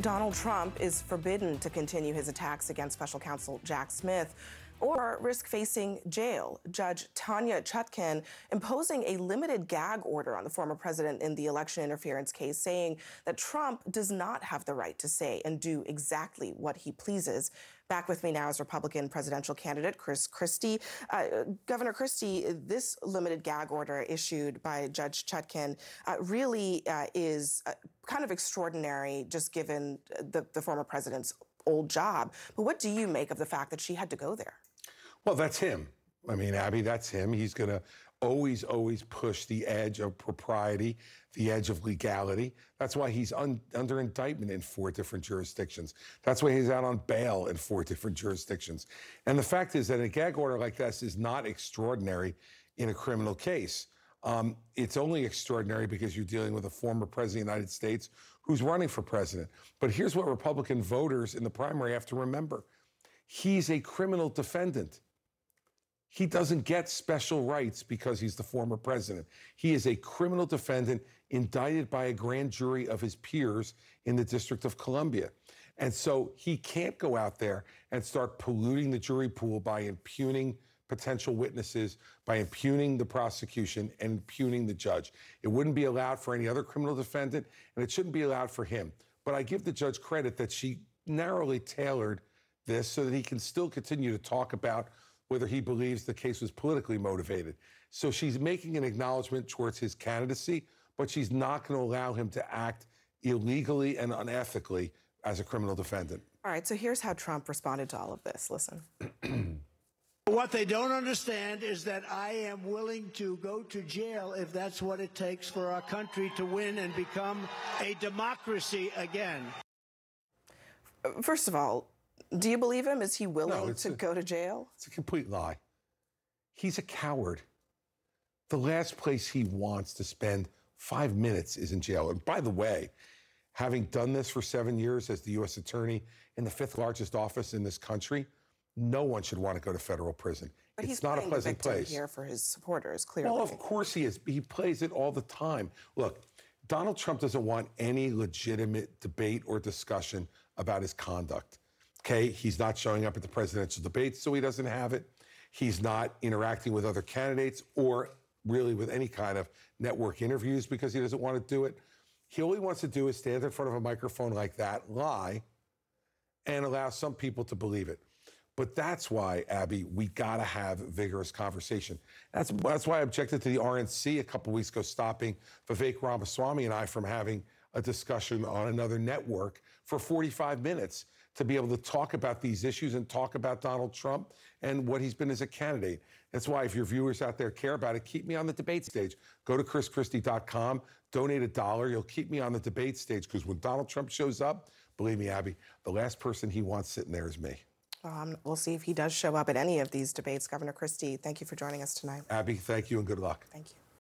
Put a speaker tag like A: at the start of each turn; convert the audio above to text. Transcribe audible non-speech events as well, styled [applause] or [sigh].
A: Donald Trump is forbidden to continue his attacks against special counsel Jack Smith or risk facing jail. Judge Tanya Chutkan imposing a limited gag order on the former president in the election interference case, saying that Trump does not have the right to say and do exactly what he pleases. Back with me now is Republican presidential candidate Chris Christie. Uh, Governor Christie, this limited gag order issued by Judge Chutkan uh, really uh, is uh, kind of extraordinary, just given the, the former president's old job. But what do you make of the fact that she had to go there?
B: Well, that's him. I mean, Abby, that's him. He's going to always, always push the edge of propriety, the edge of legality. That's why he's un- under indictment in four different jurisdictions. That's why he's out on bail in four different jurisdictions. And the fact is that a gag order like this is not extraordinary in a criminal case. Um, it's only extraordinary because you're dealing with a former president of the United States who's running for president. But here's what Republican voters in the primary have to remember he's a criminal defendant. He doesn't get special rights because he's the former president. He is a criminal defendant indicted by a grand jury of his peers in the District of Columbia. And so he can't go out there and start polluting the jury pool by impugning potential witnesses, by impugning the prosecution and impugning the judge. It wouldn't be allowed for any other criminal defendant, and it shouldn't be allowed for him. But I give the judge credit that she narrowly tailored this so that he can still continue to talk about whether he believes the case was politically motivated. So she's making an acknowledgement towards his candidacy, but she's not going to allow him to act illegally and unethically as a criminal defendant.
A: All right, so here's how Trump responded to all of this. Listen. [clears throat]
C: What they don't understand is that I am willing to go to jail if that's what it takes for our country to win and become a democracy again.
A: First of all, do you believe him? Is he willing
B: No,
A: to
B: a-
A: go to jail?
B: It's a complete lie. He's a coward. The last place he wants to spend five minutes is in jail. And by the way, having done this for seven years as the U.S. attorney in the fifth largest office in this country, no one should want to go to federal prison.
A: But
B: it's
A: he's
B: not a pleasant place.
A: here for his supporters, clearly.
B: Well, of course he is. He plays it all the time. Look, Donald Trump doesn't want any legitimate debate or discussion about his conduct. Okay, he's not showing up at the presidential debates, so he doesn't have it. He's not interacting with other candidates or really with any kind of network interviews because he doesn't want to do it. He all he wants to do is stand in front of a microphone like that, lie, and allow some people to believe it. But that's why, Abby, we got to have vigorous conversation. That's, that's why I objected to the RNC a couple weeks ago stopping Vivek Ramaswamy and I from having a discussion on another network for 45 minutes to be able to talk about these issues and talk about Donald Trump and what he's been as a candidate. That's why, if your viewers out there care about it, keep me on the debate stage. Go to chrischristie.com, donate a dollar. You'll keep me on the debate stage because when Donald Trump shows up, believe me, Abby, the last person he wants sitting there is me.
A: Um, we'll see if he does show up at any of these debates. Governor Christie, thank you for joining us tonight.
B: Abby, thank you and good luck.
A: Thank you.